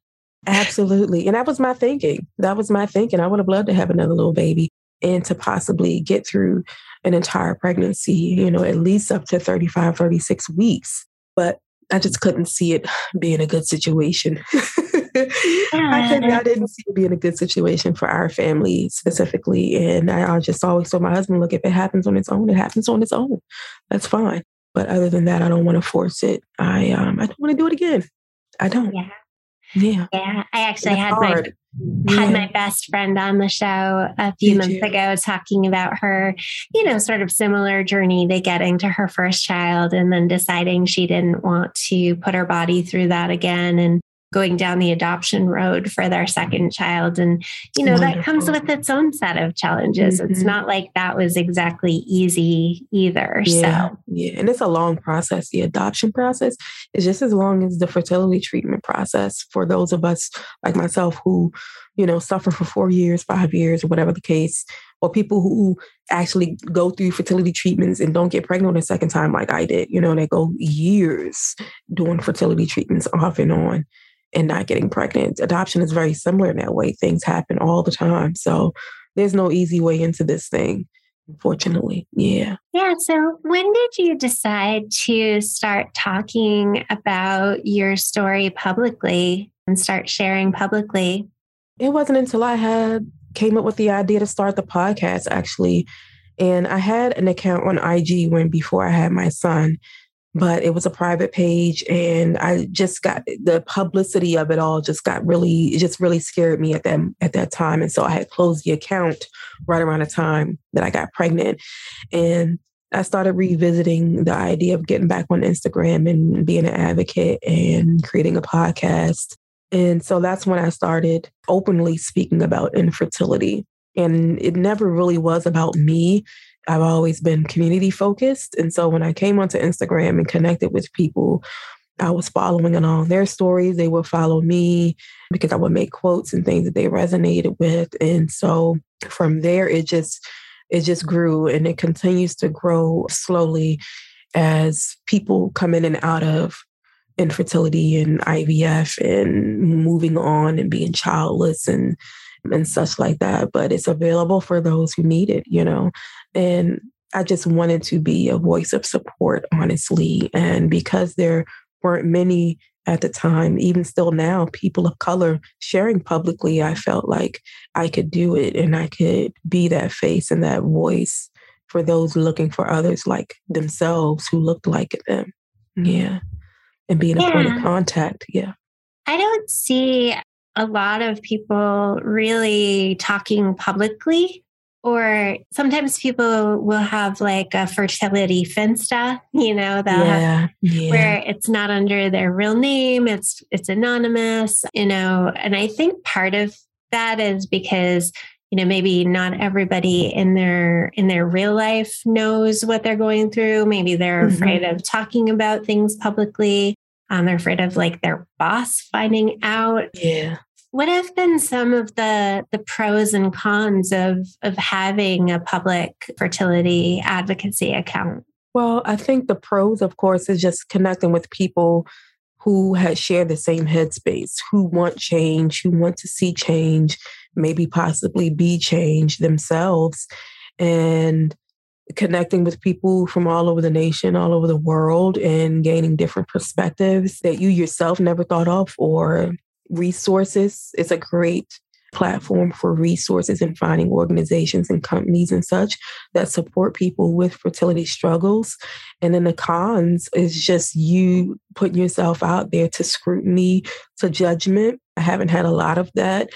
Absolutely. And that was my thinking. That was my thinking. I would have loved to have another little baby and to possibly get through an entire pregnancy, you know, at least up to 35, 36 weeks. But I just couldn't see it being a good situation. I, couldn't, I didn't see it being a good situation for our family specifically. And I, I just always told my husband, look, if it happens on its own, it happens on its own. That's fine. But other than that, I don't want to force it. I um I don't want to do it again. I don't. Yeah. Yeah. Yeah. I actually had hard. my had my best friend on the show a few Did months you? ago talking about her, you know, sort of similar journey to getting to her first child and then deciding she didn't want to put her body through that again and going down the adoption road for their second child. And, you know, Wonderful. that comes with its own set of challenges. Mm-hmm. It's not like that was exactly easy either. Yeah. So, yeah. And it's a long process. The adoption process is just as long as the fertility treatment process for those of us like myself who, you know, suffer for four years, five years, or whatever the case, or people who actually go through fertility treatments and don't get pregnant a second time like I did. You know, they go years doing fertility treatments off and on and not getting pregnant. Adoption is very similar in that way. Things happen all the time. So there's no easy way into this thing, unfortunately. Yeah. Yeah. So when did you decide to start talking about your story publicly and start sharing publicly? It wasn't until I had came up with the idea to start the podcast actually. And I had an account on IG when before I had my son but it was a private page and i just got the publicity of it all just got really it just really scared me at that at that time and so i had closed the account right around the time that i got pregnant and i started revisiting the idea of getting back on instagram and being an advocate and creating a podcast and so that's when i started openly speaking about infertility and it never really was about me I've always been community focused. And so when I came onto Instagram and connected with people, I was following along their stories. They would follow me because I would make quotes and things that they resonated with. And so from there, it just, it just grew and it continues to grow slowly as people come in and out of infertility and IVF and moving on and being childless and and such like that. But it's available for those who need it, you know. And I just wanted to be a voice of support, honestly. And because there weren't many at the time, even still now, people of color sharing publicly, I felt like I could do it and I could be that face and that voice for those looking for others like themselves who looked like them. Mm-hmm. Yeah. And being yeah. a point of contact. Yeah. I don't see a lot of people really talking publicly or sometimes people will have like a fertility finsta you know yeah, have, yeah. where it's not under their real name it's it's anonymous you know and i think part of that is because you know maybe not everybody in their in their real life knows what they're going through maybe they're mm-hmm. afraid of talking about things publicly um, they're afraid of like their boss finding out. Yeah. What have been some of the the pros and cons of of having a public fertility advocacy account? Well, I think the pros, of course, is just connecting with people who have share the same headspace, who want change, who want to see change, maybe possibly be change themselves, and connecting with people from all over the nation, all over the world, and gaining different perspectives that you yourself never thought of or resources. It's a great platform for resources and finding organizations and companies and such that support people with fertility struggles. And then the cons is just you putting yourself out there to scrutiny, to judgment. I haven't had a lot of that.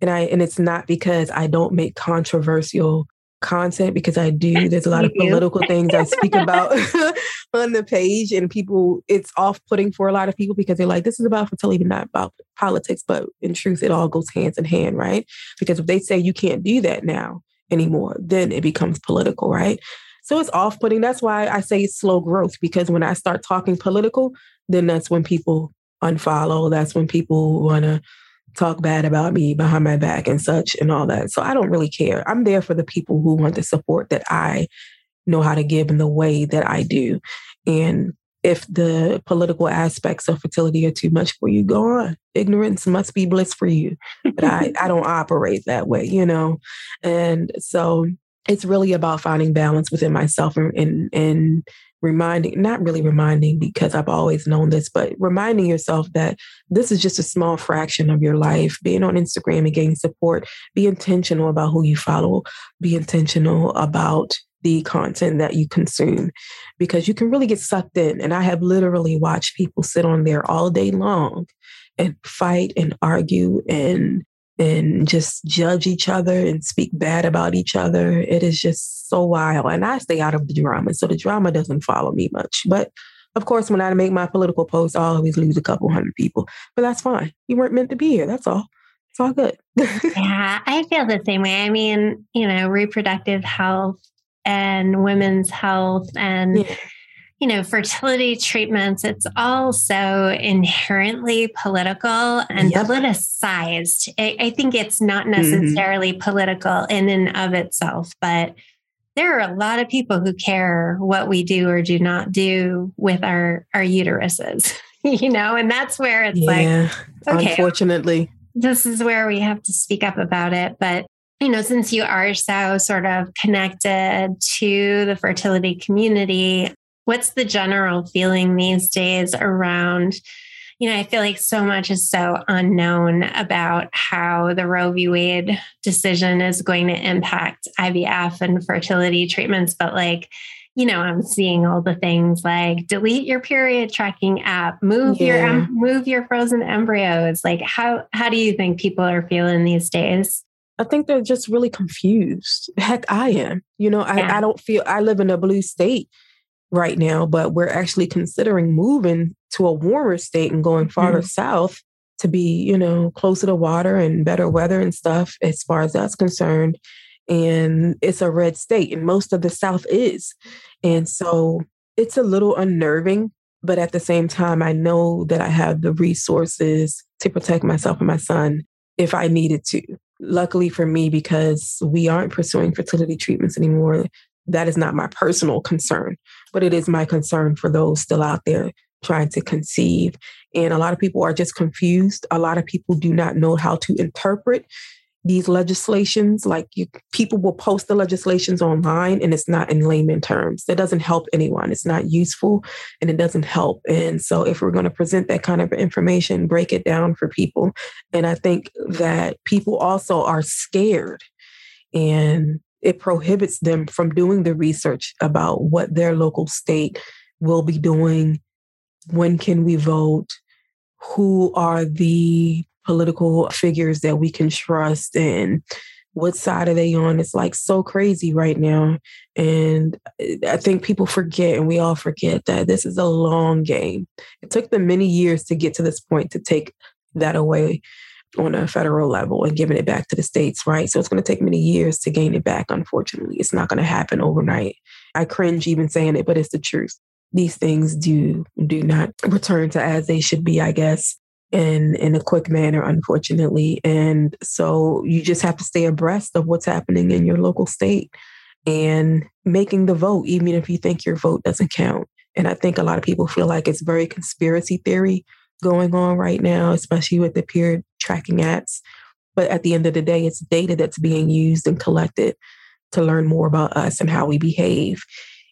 And I and it's not because I don't make controversial content because I do. There's a lot of political things I speak about on the page, and people, it's off putting for a lot of people because they're like, this is about fertility, not about politics. But in truth, it all goes hands in hand, right? Because if they say you can't do that now anymore, then it becomes political, right? So it's off putting. That's why I say it's slow growth because when I start talking political, then that's when people unfollow. That's when people want to talk bad about me behind my back and such and all that. So I don't really care. I'm there for the people who want the support that I know how to give in the way that I do. And if the political aspects of fertility are too much for you, go on. Ignorance must be bliss for you. But I, I don't operate that way, you know? And so it's really about finding balance within myself and, and, and reminding, not really reminding because I've always known this, but reminding yourself that this is just a small fraction of your life. Being on Instagram and getting support, be intentional about who you follow, be intentional about the content that you consume because you can really get sucked in. And I have literally watched people sit on there all day long and fight and argue and and just judge each other and speak bad about each other. It is just so wild. And I stay out of the drama. So the drama doesn't follow me much. But of course, when I make my political posts, I always lose a couple hundred people. But that's fine. You weren't meant to be here. That's all. It's all good. yeah, I feel the same way. I mean, you know, reproductive health and women's health and yeah you know, fertility treatments, it's all so inherently political and yep. politicized. I, I, think it's not mm-hmm. necessarily mm-hmm. political in and of itself, but there are a lot of people who care what we do or do not do with our our uteruses, you know, and that's where it's yeah, like, okay, unfortunately, this is where we have to speak up about it. But you know, since you are so sort of connected to the fertility community, what's the general feeling these days around you know, I feel like so much is so unknown about how the Roe v. Wade decision is going to impact IVF and fertility treatments. But like, you know, I'm seeing all the things like delete your period tracking app, move yeah. your um, move your frozen embryos. Like, how how do you think people are feeling these days? I think they're just really confused. Heck, I am. You know, I, yeah. I don't feel I live in a blue state right now, but we're actually considering moving to a warmer state and going farther mm-hmm. south to be, you know, closer to water and better weather and stuff as far as that's concerned. And it's a red state, and most of the South is. And so it's a little unnerving, but at the same time, I know that I have the resources to protect myself and my son if I needed to. Luckily for me, because we aren't pursuing fertility treatments anymore, that is not my personal concern, but it is my concern for those still out there trying to conceive. And a lot of people are just confused. A lot of people do not know how to interpret these legislations. Like you, people will post the legislations online and it's not in layman terms. That doesn't help anyone. It's not useful and it doesn't help. And so if we're going to present that kind of information, break it down for people. And I think that people also are scared and it prohibits them from doing the research about what their local state will be doing, when can we vote, who are the political figures that we can trust, and what side are they on? It's like so crazy right now. And I think people forget, and we all forget, that this is a long game. It took them many years to get to this point to take that away on a federal level and giving it back to the states, right? So it's going to take many years to gain it back, unfortunately. It's not going to happen overnight. I cringe even saying it, but it's the truth. These things do do not return to as they should be, I guess, in in a quick manner, unfortunately. And so you just have to stay abreast of what's happening in your local state and making the vote, even if you think your vote doesn't count. And I think a lot of people feel like it's very conspiracy theory going on right now, especially with the period tracking apps. But at the end of the day, it's data that's being used and collected to learn more about us and how we behave.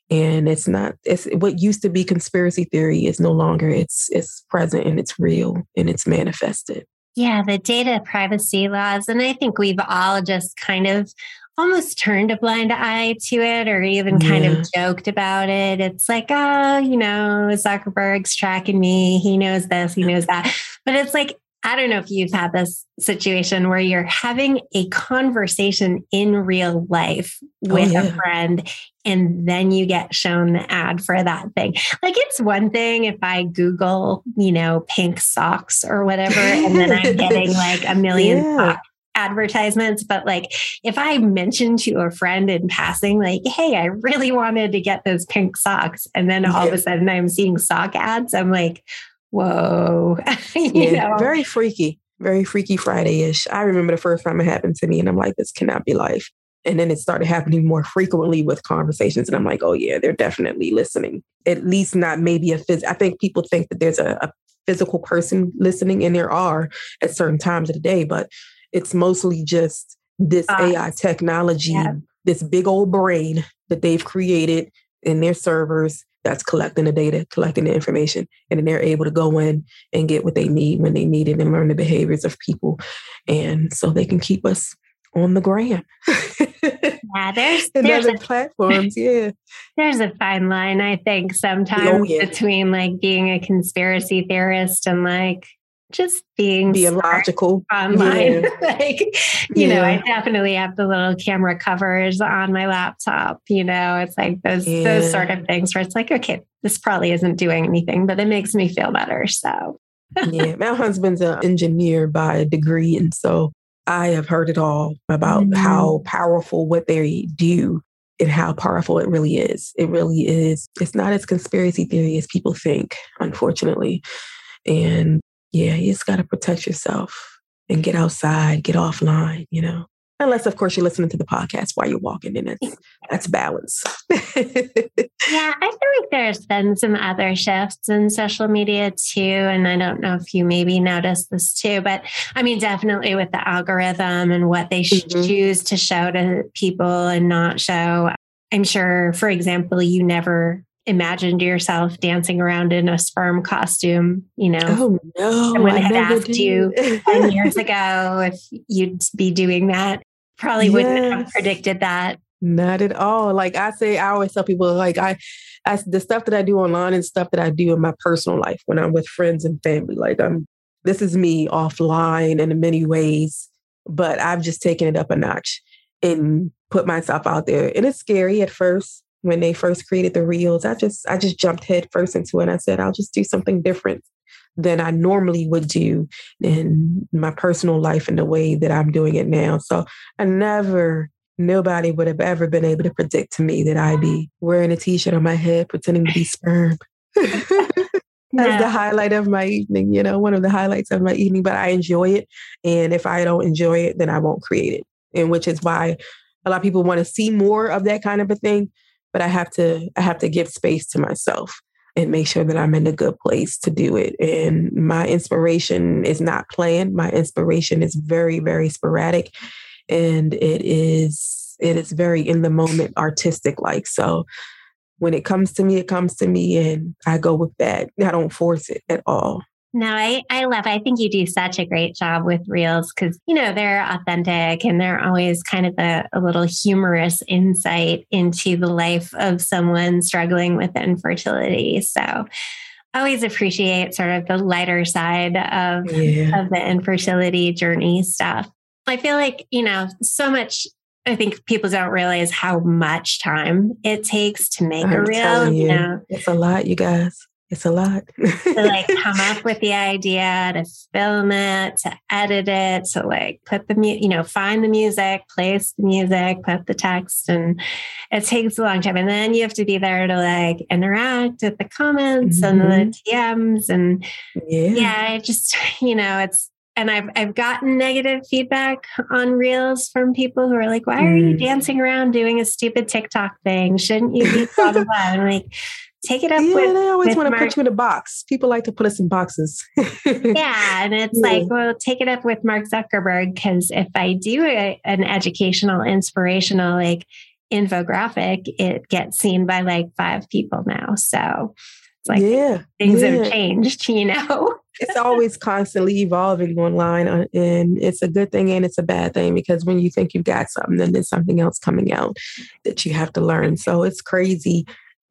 And it's not it's what used to be conspiracy theory is no longer it's it's present and it's real and it's manifested. Yeah, the data privacy laws. And I think we've all just kind of almost turned a blind eye to it or even kind yeah. of joked about it. It's like, oh, you know, Zuckerberg's tracking me. He knows this, he knows that. But it's like, I don't know if you've had this situation where you're having a conversation in real life oh, with oh, yeah. a friend and then you get shown the ad for that thing. Like it's one thing if I Google, you know, pink socks or whatever, and then I'm getting like a million yeah advertisements, but like if I mention to a friend in passing, like, hey, I really wanted to get those pink socks, and then all yeah. of a sudden I'm seeing sock ads, I'm like, whoa. yeah, know? very freaky, very freaky Friday ish. I remember the first time it happened to me, and I'm like, this cannot be life. And then it started happening more frequently with conversations. And I'm like, oh, yeah, they're definitely listening. At least not maybe a phys. I think people think that there's a, a physical person listening, and there are at certain times of the day, but it's mostly just this uh, AI technology, yeah. this big old brain that they've created in their servers that's collecting the data, collecting the information, and then they're able to go in and get what they need when they need it and learn the behaviors of people. And so they can keep us on the gram. yeah, there's and there's other a, platforms. Yeah, there's a fine line I think sometimes oh, yeah. between like being a conspiracy theorist and like just being being logical online. Yeah. like, you yeah. know, I definitely have the little camera covers on my laptop. You know, it's like those yeah. those sort of things where it's like, okay, this probably isn't doing anything, but it makes me feel better. So yeah, my husband's an engineer by degree, and so I have heard it all about mm-hmm. how powerful what they do and how powerful it really is. It really is. It's not as conspiracy theory as people think, unfortunately. And yeah, you just got to protect yourself and get outside, get offline, you know. Unless, of course, you're listening to the podcast while you're walking, and that's that's balance. yeah, I feel like there's been some other shifts in social media too, and I don't know if you maybe noticed this too, but I mean, definitely with the algorithm and what they mm-hmm. choose to show to people and not show. I'm sure, for example, you never imagined yourself dancing around in a sperm costume, you know. Oh no. Someone I had asked did. you 10 years ago if you'd be doing that. Probably yes. wouldn't have predicted that. Not at all. Like I say, I always tell people like I, I the stuff that I do online and stuff that I do in my personal life when I'm with friends and family. Like I'm this is me offline in many ways, but I've just taken it up a notch and put myself out there. And it's scary at first when they first created the reels, I just I just jumped head first into it. And I said, I'll just do something different than I normally would do in my personal life in the way that I'm doing it now. So I never, nobody would have ever been able to predict to me that I'd be wearing a t-shirt on my head pretending to be sperm. That's the highlight of my evening, you know, one of the highlights of my evening, but I enjoy it. And if I don't enjoy it, then I won't create it. And which is why a lot of people want to see more of that kind of a thing but I have to I have to give space to myself and make sure that I'm in a good place to do it. And my inspiration is not planned. My inspiration is very, very sporadic. And it is it is very in the moment artistic like. So when it comes to me, it comes to me and I go with that. I don't force it at all. No, I, I love, I think you do such a great job with reels because, you know, they're authentic and they're always kind of a, a, little humorous insight into the life of someone struggling with infertility. So I always appreciate sort of the lighter side of, yeah. of the infertility journey stuff. I feel like, you know, so much I think people don't realize how much time it takes to make I'm a reel. You, you know, it's a lot, you guys. It's a lot. to like come up with the idea, to film it, to edit it, to like put the mu- you know, find the music, place the music, put the text, and it takes a long time. And then you have to be there to like interact with the comments mm-hmm. and the mm-hmm. DMs, and yeah, yeah, I just you know, it's and I've I've gotten negative feedback on reels from people who are like, "Why are you mm. dancing around doing a stupid TikTok thing? Shouldn't you be blah blah blah?" I'm like, take it up yeah, with. they always want to Mark. put you in a box. People like to put us in boxes. yeah. And it's yeah. like, well, take it up with Mark Zuckerberg because if I do a, an educational, inspirational, like infographic, it gets seen by like five people now. So It's like yeah, things yeah. have changed, you know? it's always constantly evolving online uh, and it's a good thing and it's a bad thing because when you think you've got something then there's something else coming out that you have to learn so it's crazy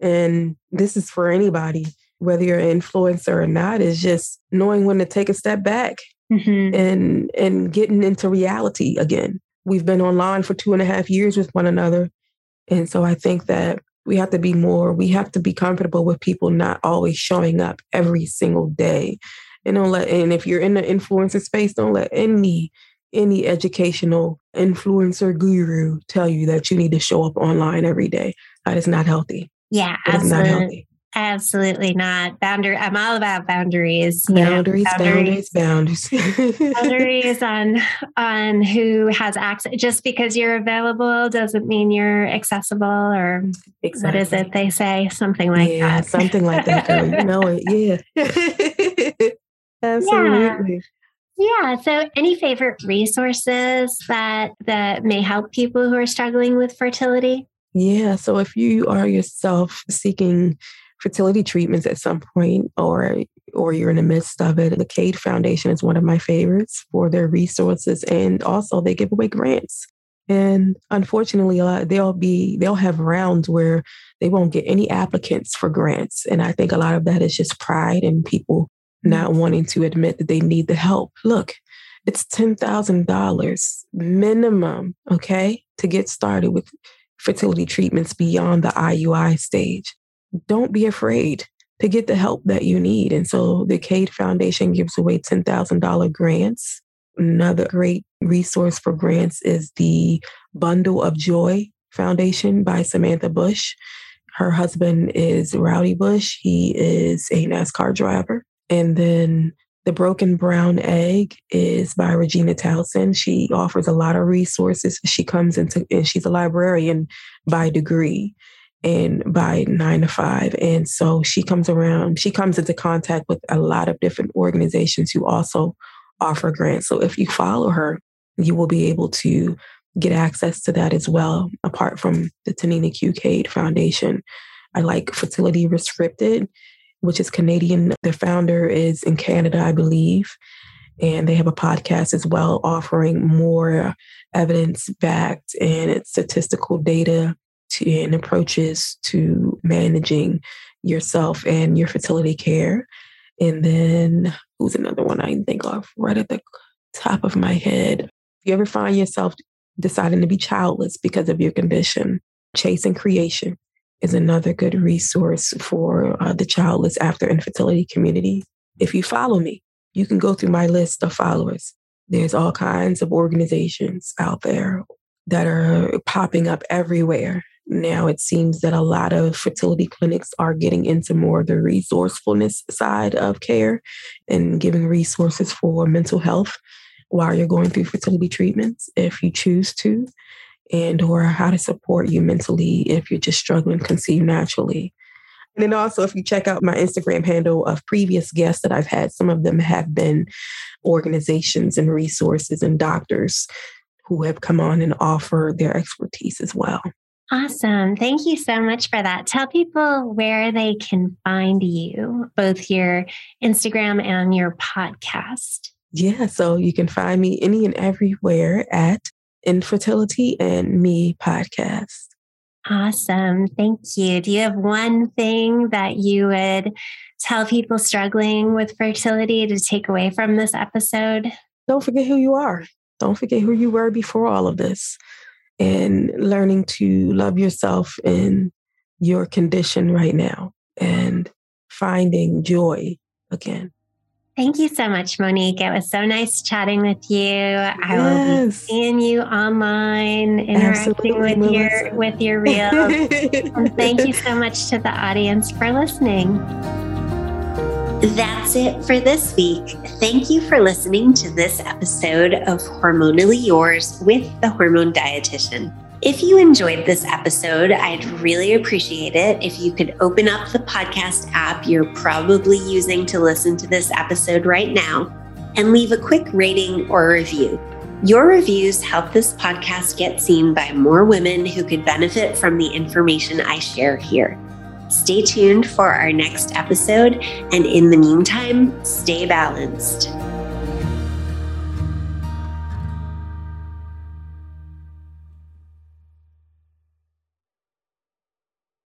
and this is for anybody whether you're an influencer or not is just knowing when to take a step back mm-hmm. and and getting into reality again. We've been online for two and a half years with one another. And so i think that we have to be more we have to be comfortable with people not always showing up every single day. And don't let and if you're in the influencer space don't let any any educational influencer guru tell you that you need to show up online every day. That is not healthy yeah absolutely. Absolutely not. Boundary. I'm all about boundaries. Boundaries, boundaries, boundaries. Boundaries, boundaries on on who has access. Just because you're available doesn't mean you're accessible. Or exactly. what is it they say? Something like yeah, that. something like that. Girl. You know it. Yeah. Absolutely. Yeah. yeah. So, any favorite resources that that may help people who are struggling with fertility? Yeah. So, if you are yourself seeking fertility treatments at some point or or you're in the midst of it. The Cade Foundation is one of my favorites for their resources and also they give away grants. And unfortunately, a lot they'll be they'll have rounds where they won't get any applicants for grants. And I think a lot of that is just pride and people mm-hmm. not wanting to admit that they need the help. Look, it's $10,000 minimum, okay, to get started with fertility treatments beyond the IUI stage don't be afraid to get the help that you need. And so the Cade Foundation gives away $10,000 grants. Another great resource for grants is the Bundle of Joy Foundation by Samantha Busch. Her husband is Rowdy Busch. He is a NASCAR driver. And then the Broken Brown Egg is by Regina Townsend. She offers a lot of resources. She comes into, and she's a librarian by degree and by nine to five. And so she comes around, she comes into contact with a lot of different organizations who also offer grants. So if you follow her, you will be able to get access to that as well, apart from the Tinina Q. Cade Foundation. I like Fertility Rescripted, which is Canadian. The founder is in Canada, I believe. And they have a podcast as well offering more evidence backed and statistical data to, and approaches to managing yourself and your fertility care. And then who's another one I can think of right at the top of my head? If you ever find yourself deciding to be childless because of your condition, Chasing Creation is another good resource for uh, the childless after infertility community. If you follow me, you can go through my list of followers. There's all kinds of organizations out there that are popping up everywhere now it seems that a lot of fertility clinics are getting into more of the resourcefulness side of care and giving resources for mental health while you're going through fertility treatments if you choose to and or how to support you mentally if you're just struggling to conceive naturally and then also if you check out my instagram handle of previous guests that i've had some of them have been organizations and resources and doctors who have come on and offer their expertise as well Awesome. Thank you so much for that. Tell people where they can find you, both your Instagram and your podcast. Yeah, so you can find me any and everywhere at Infertility and Me podcast. Awesome. Thank you. Do you have one thing that you would tell people struggling with fertility to take away from this episode? Don't forget who you are. Don't forget who you were before all of this and learning to love yourself in your condition right now and finding joy again. Thank you so much, Monique. It was so nice chatting with you. Yes. I will be seeing you online, interacting Absolutely, with your with your reels. and thank you so much to the audience for listening. That's it for this week. Thank you for listening to this episode of Hormonally Yours with the Hormone Dietitian. If you enjoyed this episode, I'd really appreciate it if you could open up the podcast app you're probably using to listen to this episode right now and leave a quick rating or review. Your reviews help this podcast get seen by more women who could benefit from the information I share here. Stay tuned for our next episode. And in the meantime, stay balanced.